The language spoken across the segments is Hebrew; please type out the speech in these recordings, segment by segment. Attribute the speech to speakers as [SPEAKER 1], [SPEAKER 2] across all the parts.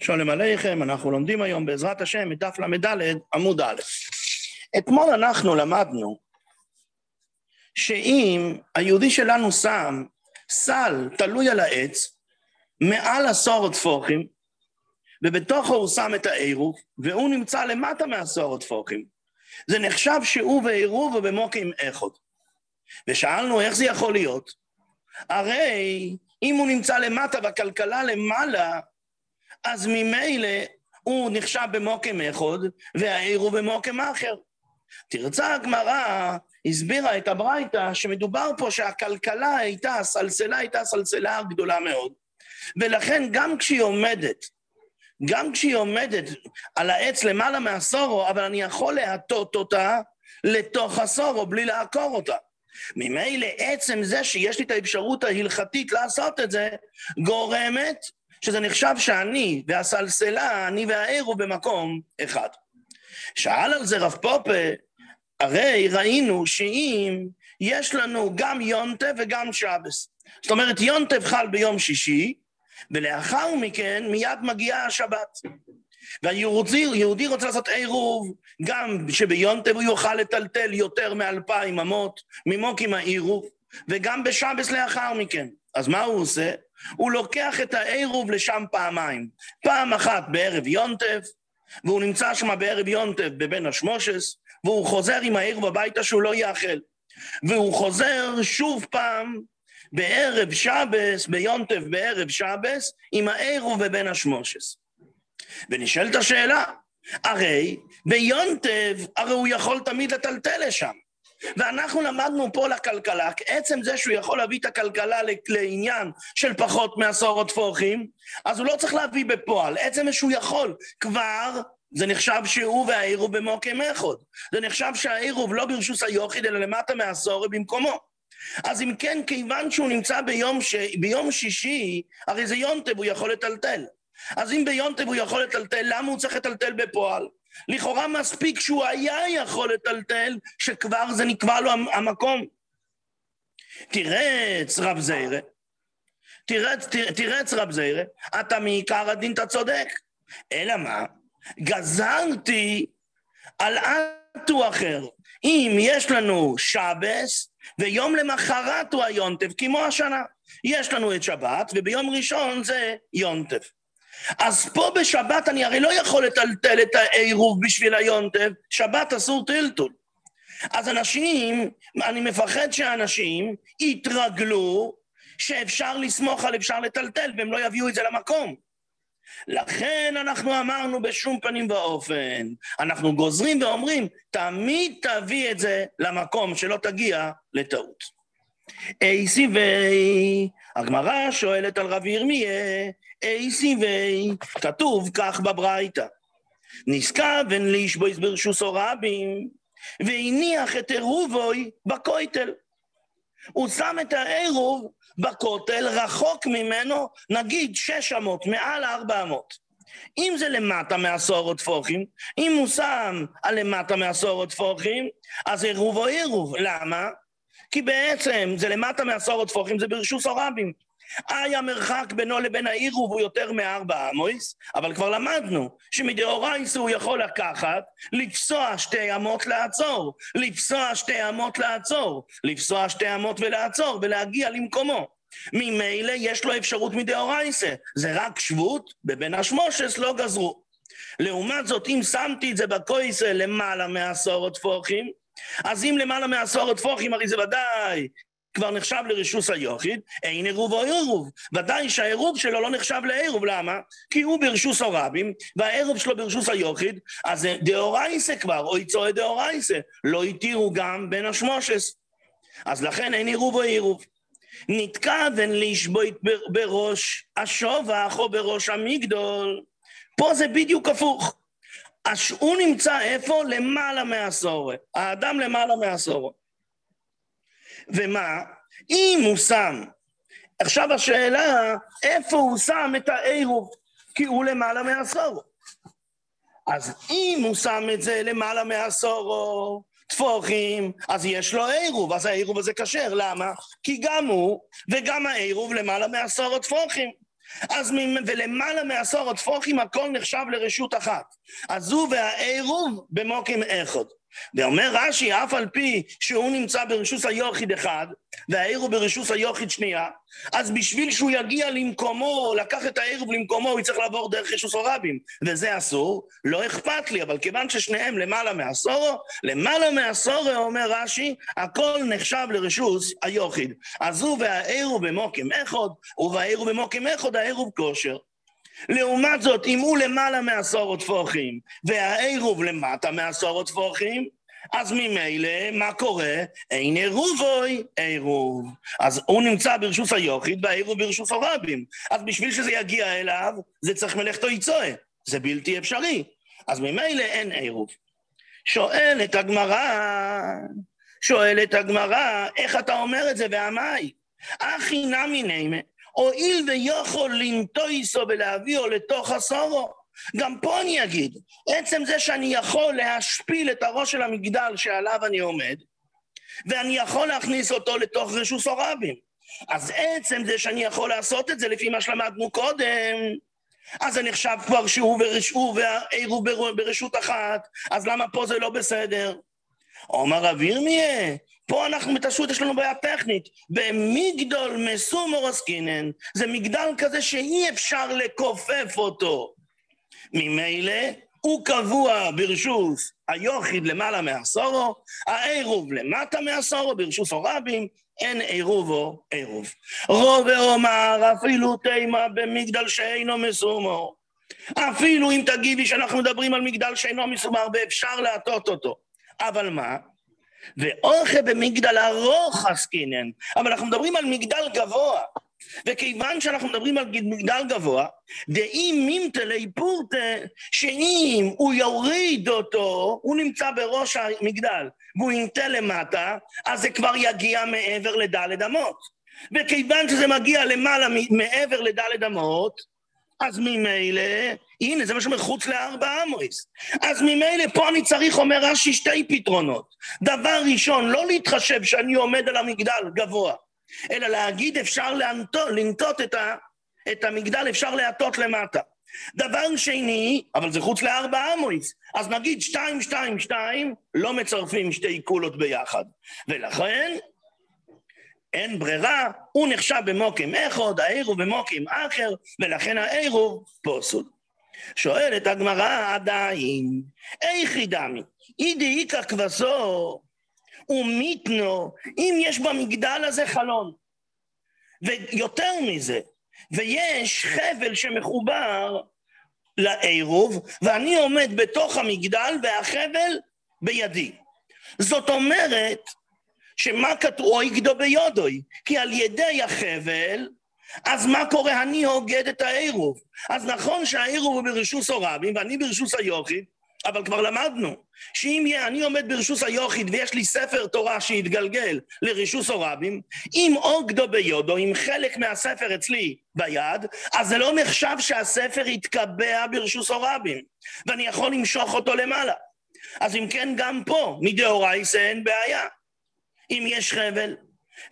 [SPEAKER 1] שלום עליכם, אנחנו לומדים היום בעזרת השם את דף ל"ד עמוד א'. אתמול אנחנו למדנו שאם היהודי שלנו שם סל תלוי על העץ, מעל עשור טפוחים, ובתוכו הוא שם את העירוב, והוא נמצא למטה מעשור טפוחים. זה נחשב שהוא ועירוב ובמוקים אחד. ושאלנו איך זה יכול להיות? הרי אם הוא נמצא למטה והכלכלה למעלה, אז ממילא הוא נחשב במוקם אחד, והעיר הוא במוקם אחר. תרצה הגמרא, הסבירה את הברייתא, שמדובר פה שהכלכלה הייתה, הסלסלה הייתה סלסלה גדולה מאוד. ולכן גם כשהיא עומדת, גם כשהיא עומדת על העץ למעלה מעשורו, אבל אני יכול להטות אותה לתוך עשורו בלי לעקור אותה. ממילא עצם זה שיש לי את האפשרות ההלכתית לעשות את זה, גורמת שזה נחשב שאני והסלסלה, אני והעיר הוא במקום אחד. שאל על זה רב פופה, הרי ראינו שאם יש לנו גם יונטב וגם שבס. זאת אומרת, יונטב חל ביום שישי, ולאחר מכן מיד מגיעה השבת. והיהודי רוצה לעשות עירוב, גם שביונטב הוא יוכל לטלטל יותר מאלפיים אמות ממוקים העירוב, וגם בשבס לאחר מכן. אז מה הוא עושה? הוא לוקח את העירוב לשם פעמיים. פעם אחת בערב יונטב, והוא נמצא שם בערב יונטב בבין השמושס, והוא חוזר עם העירוב הביתה שהוא לא יאכל. והוא חוזר שוב פעם בערב שבס, ביונטב בערב שבס, עם העירוב בבין השמושס. ונשאלת השאלה, הרי ביונטב, הרי הוא יכול תמיד לטלטל לשם. ואנחנו למדנו פה לכלכלה, עצם זה שהוא יכול להביא את הכלכלה לעניין של פחות מעשור טפוחים, אז הוא לא צריך להביא בפועל. עצם שהוא יכול, כבר זה נחשב שהוא והעירוב במוקם אחד. זה נחשב שהעירוב לא ברשוס היוחיד, אלא למטה מעשור במקומו. אז אם כן, כיוון שהוא נמצא ביום, ש... ביום שישי, הרי זה יונטב, הוא יכול לטלטל. אז אם ביונטב הוא יכול לטלטל, למה הוא צריך לטלטל בפועל? לכאורה מספיק שהוא היה יכול לטלטל, שכבר זה נקבע לו המקום. תירץ רב זיירה, תירץ, תירץ רב זיירה, אתה מעיקר הדין אתה צודק. אלא מה? גזרתי על אטו אחר. אם יש לנו שבס, ויום למחרת הוא היונטב, כמו השנה. יש לנו את שבת, וביום ראשון זה יונטב. אז פה בשבת אני הרי לא יכול לטלטל את העירוב בשביל היונטב, שבת אסור טלטול. אז אנשים, אני מפחד שאנשים יתרגלו שאפשר לסמוך על אפשר לטלטל והם לא יביאו את זה למקום. לכן אנחנו אמרנו בשום פנים ואופן, אנחנו גוזרים ואומרים, תמיד תביא את זה למקום שלא תגיע לטעות. אי סיבי, הגמרא שואלת על רב ירמיה, אי סיבי, כתוב כך בברייתא. נשכבן לישבויס ברשוסו רבים, והניח את עירובוי בכותל. הוא שם את העירוב בכותל, רחוק ממנו, נגיד שש אמות, מעל ארבע אמות. אם זה למטה מעשור טפוחים, אם הוא שם על למטה מעשור טפוחים, אז עירוב או עירוב. למה? כי בעצם זה למטה מעשור טפוחים, זה ברשוס הרבים. איי המרחק בינו לבין העירוב הוא יותר מארבע אמויס, אבל כבר למדנו שמדאורייס הוא יכול לקחת, לפסוע שתי אמות לעצור, לפסוע שתי אמות לעצור, לפסוע שתי אמות ולעצור ולהגיע למקומו. ממילא יש לו אפשרות מדאורייסה, זה רק שבות, בבין השמושס לא גזרו. לעומת זאת, אם שמתי את זה בקויסה למעלה מעשור טפוחים, אז אם למעלה מעשור טפוחים, הרי זה ודאי כבר נחשב לרישוס היוחיד, אין עירוב או עירוב. ודאי שהעירוב שלו לא נחשב לעירוב, למה? כי הוא ברשוס הרבים, והעירוב שלו ברשוס היוחיד, אז זה דאורייסה כבר, או יצואה דאורייסה, לא התירו גם בין השמושס. אז לכן אין עירוב או עירוב. נתכוון לשבוית בראש השובח או בראש המגדול. פה זה בדיוק הפוך. הוא נמצא איפה? למעלה מעשור. האדם למעלה מעשור. ומה? אם הוא שם, עכשיו השאלה, איפה הוא שם את העירוב? כי הוא למעלה מעשור. אז אם הוא שם את זה למעלה מעשור טפוחים, אז יש לו עירוב, אז העירוב הזה כשר. למה? כי גם הוא וגם העירוב למעלה מעשור טפוחים. אז ולמעלה מעשור הטפוחים הכל נחשב לרשות אחת. אז הוא והעירוב במוקים אחד. ואומר רש"י, אף על פי שהוא נמצא ברשוס היוחיד אחד, והעיר הוא ברשוס היוחיד שנייה, אז בשביל שהוא יגיע למקומו, לקח את העיר למקומו, הוא יצטרך לעבור דרך רשוס הרבים, וזה אסור, לא אכפת לי, אבל כיוון ששניהם למעלה מעשורו, למעלה מעשורו, אומר רש"י, הכל נחשב לרשוס היוחיד. אז הוא והעיר הוא במוקים אחד, ובעיר הוא במוקים אחד, העיר הוא בכושר. לעומת זאת, אם הוא למעלה מעשור טפוחים, והעירוב למטה מעשור טפוחים, אז ממילא, מה קורה? אין עירובוי עירוב. אז הוא נמצא ברשוס היוחיד והעירוב ברשוס הרבים. אז בשביל שזה יגיע אליו, זה צריך מלאכתו יצואה. זה בלתי אפשרי. אז ממילא אין עירוב. שואלת הגמרא, שואלת הגמרא, איך אתה אומר את זה, ועמי? אחי נמי נמי. הואיל ויכול לנטויסו ולהביאו לתוך הסורו. גם פה אני אגיד, עצם זה שאני יכול להשפיל את הראש של המגדל שעליו אני עומד, ואני יכול להכניס אותו לתוך רשוס הרבים. אז עצם זה שאני יכול לעשות את זה לפי מה שלמדנו קודם, אז זה נחשב כבר שהוא ורשעו והעירו ברשות אחת, אז למה פה זה לא בסדר? אומר רב ירמיה, פה אנחנו מתעשרות, יש לנו בעיה טכנית. במגדול מסומור עסקינן, זה מגדל כזה שאי אפשר לכופף אותו. ממילא, הוא קבוע ברשוס היוחיד למעלה מעשורו, העירוב למטה מעשורו, ברשוס הרבים, אין עירובו עירוב. רוב ואומר, אפילו תימה במגדל שאינו מסומור. אפילו אם תגידי שאנחנו מדברים על מגדל שאינו מסומר ואפשר להטות אותו. אבל מה? ואוכל במגדל ארוך עסקינן, אבל אנחנו מדברים על מגדל גבוה. וכיוון שאנחנו מדברים על מגדל גבוה, דאם מימתלי פורטה, שאם הוא יוריד אותו, הוא נמצא בראש המגדל, והוא ינטה למטה, אז זה כבר יגיע מעבר לדלת אמות. וכיוון שזה מגיע למעלה מעבר לדלת אמות, אז ממילא, הנה, זה מה שאומר חוץ לארבע אמריס. אז ממילא פה אני צריך, אומר רש"י, שתי פתרונות. דבר ראשון, לא להתחשב שאני עומד על המגדל גבוה, אלא להגיד אפשר לנטות, לנטות את, ה, את המגדל, אפשר להטות למטה. דבר שני, אבל זה חוץ לארבע אמריס, אז נגיד שתיים, שתיים, שתיים, לא מצרפים שתי קולות ביחד. ולכן, אין ברירה, הוא נחשב במוקים אחד, העירוב במוקים אחר, ולכן העירוב פוסול. שואלת הגמרא עדיין, איכי דמי, אידי איכא כבשו ומיתנו, אם יש במגדל הזה חלון. ויותר מזה, ויש חבל שמחובר לעירוב, ואני עומד בתוך המגדל והחבל בידי. זאת אומרת שמה כתוב, אוי גדו ביודוי, כי על ידי החבל, אז מה קורה? אני הוגד את העירוב. אז נכון שהעירוב הוא ברשוס הרבים ואני ברשוס היוחיד, אבל כבר למדנו שאם יהיה, אני עומד ברשוס היוחיד ויש לי ספר תורה שיתגלגל לרשוס הרבים, אם אוגדו ביודו, אם חלק מהספר אצלי ביד, אז זה לא נחשב שהספר יתקבע ברשוס הרבים, ואני יכול למשוך אותו למעלה. אז אם כן, גם פה, מדאורייסה אין בעיה. אם יש חבל.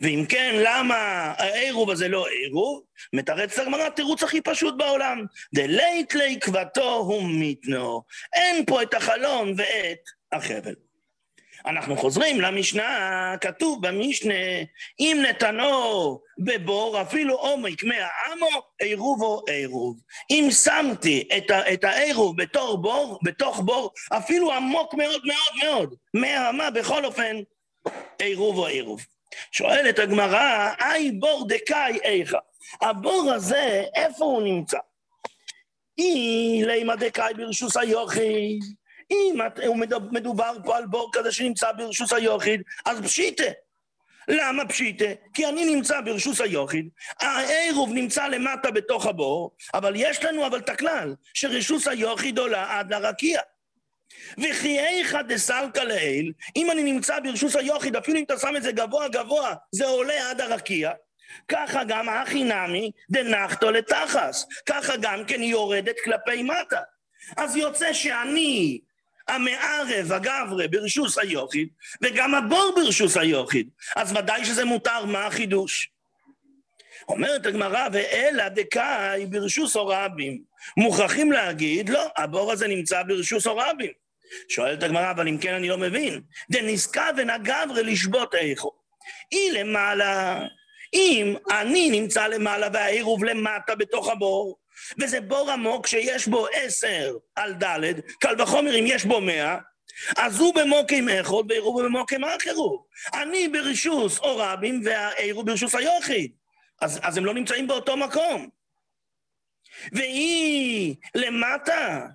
[SPEAKER 1] ואם כן, למה העירוב הזה לא עירוב? מתרץ הגמרא תירוץ הכי פשוט בעולם. דלית לי כבתו הוא מיתנו. אין פה את החלון ואת החבל. אנחנו חוזרים למשנה, כתוב במשנה, אם נתנו בבור, אפילו עומק מאה עמו, עירובו עירוב. אם שמתי את, את העירוב בתור בור, בתוך בור, אפילו עמוק מאוד מאוד מאוד, מאה אמה, בכל אופן, עירוב או עירוב. שואלת הגמרא, אי בור דקאי איכה. הבור הזה, איפה הוא נמצא? אי לימא דקאי ברשוס היוחיד. אם מדובר פה על בור כזה שנמצא ברשוס היוחיד, אז פשיטה. למה פשיטה? כי אני נמצא ברשוס היוחיד, העירוב נמצא למטה בתוך הבור, אבל יש לנו אבל את הכלל, שרשוס היוחיד עולה עד לרקיע. וכי איכא דסלקא לעיל, אם אני נמצא ברשוס היוחיד, אפילו אם אתה שם את זה גבוה גבוה, זה עולה עד הרקיע. ככה גם הכי נמי דנחתו לתחס. ככה גם כן היא יורדת כלפי מטה. אז יוצא שאני המערב, הגברה, ברשוס היוחיד, וגם הבור ברשוס היוחיד. אז ודאי שזה מותר, מה החידוש? אומרת הגמרא, ואלא דקאי ברשוס או רבים. מוכרחים להגיד, לא, הבור הזה נמצא ברשוס או רבים. שואלת הגמרא, אבל אם כן אני לא מבין. דנזקה ונגברה לשבות איכו. היא למעלה, אם אני נמצא למעלה והעירוב למטה בתוך הבור, וזה בור עמוק שיש בו עשר על ד', קל וחומר אם יש בו מאה, אז הוא במוקים אחד ועירוב במוקים אחרו. אני ברשוס או רבים והעירוב ברשוס היוחיד. אז, אז הם לא נמצאים באותו מקום. והיא למטה,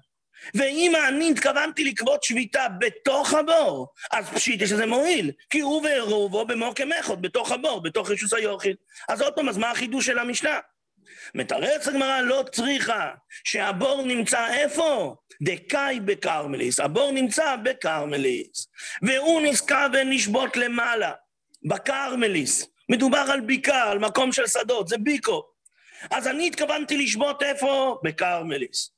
[SPEAKER 1] ואם אני התכוונתי לקבוט שביתה בתוך הבור, אז פשיט יש לזה מועיל, כי הוא ועירובו במוקם אחד, בתוך הבור, בתוך רשוס היוחיד. אז עוד פעם, אז מה החידוש של המשנה? מתרץ הגמרא לא צריכה שהבור נמצא איפה? דקאי בכרמליס, הבור נמצא בכרמליס, והוא נזכר ונשבות למעלה, בכרמליס. מדובר על בקעה, על מקום של שדות, זה ביקו. אז אני התכוונתי לשבות איפה? בכרמליס.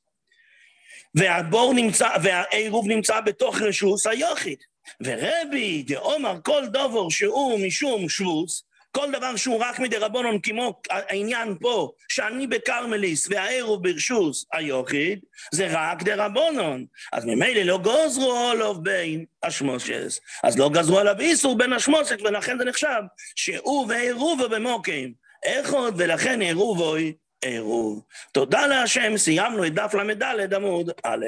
[SPEAKER 1] והבור נמצא, והעירוב נמצא בתוך רשוס היוחיד. ורבי דעומר כל דובור שהוא משום שבוס, כל דבר שהוא רק מדי רבונון, כמו העניין פה, שאני בכרמליס והעירוב ברשוס היוחיד, זה רק דה רבונון. אז ממילא לא גוזרו עולוב בין השמושס. אז לא גזרו עליו איסור בין השמושת, ולכן זה נחשב שהוא ועירובו במוקים. איכות, ולכן עירובוי עירוב. תודה להשם, סיימנו את דף ל"ד עמוד א'.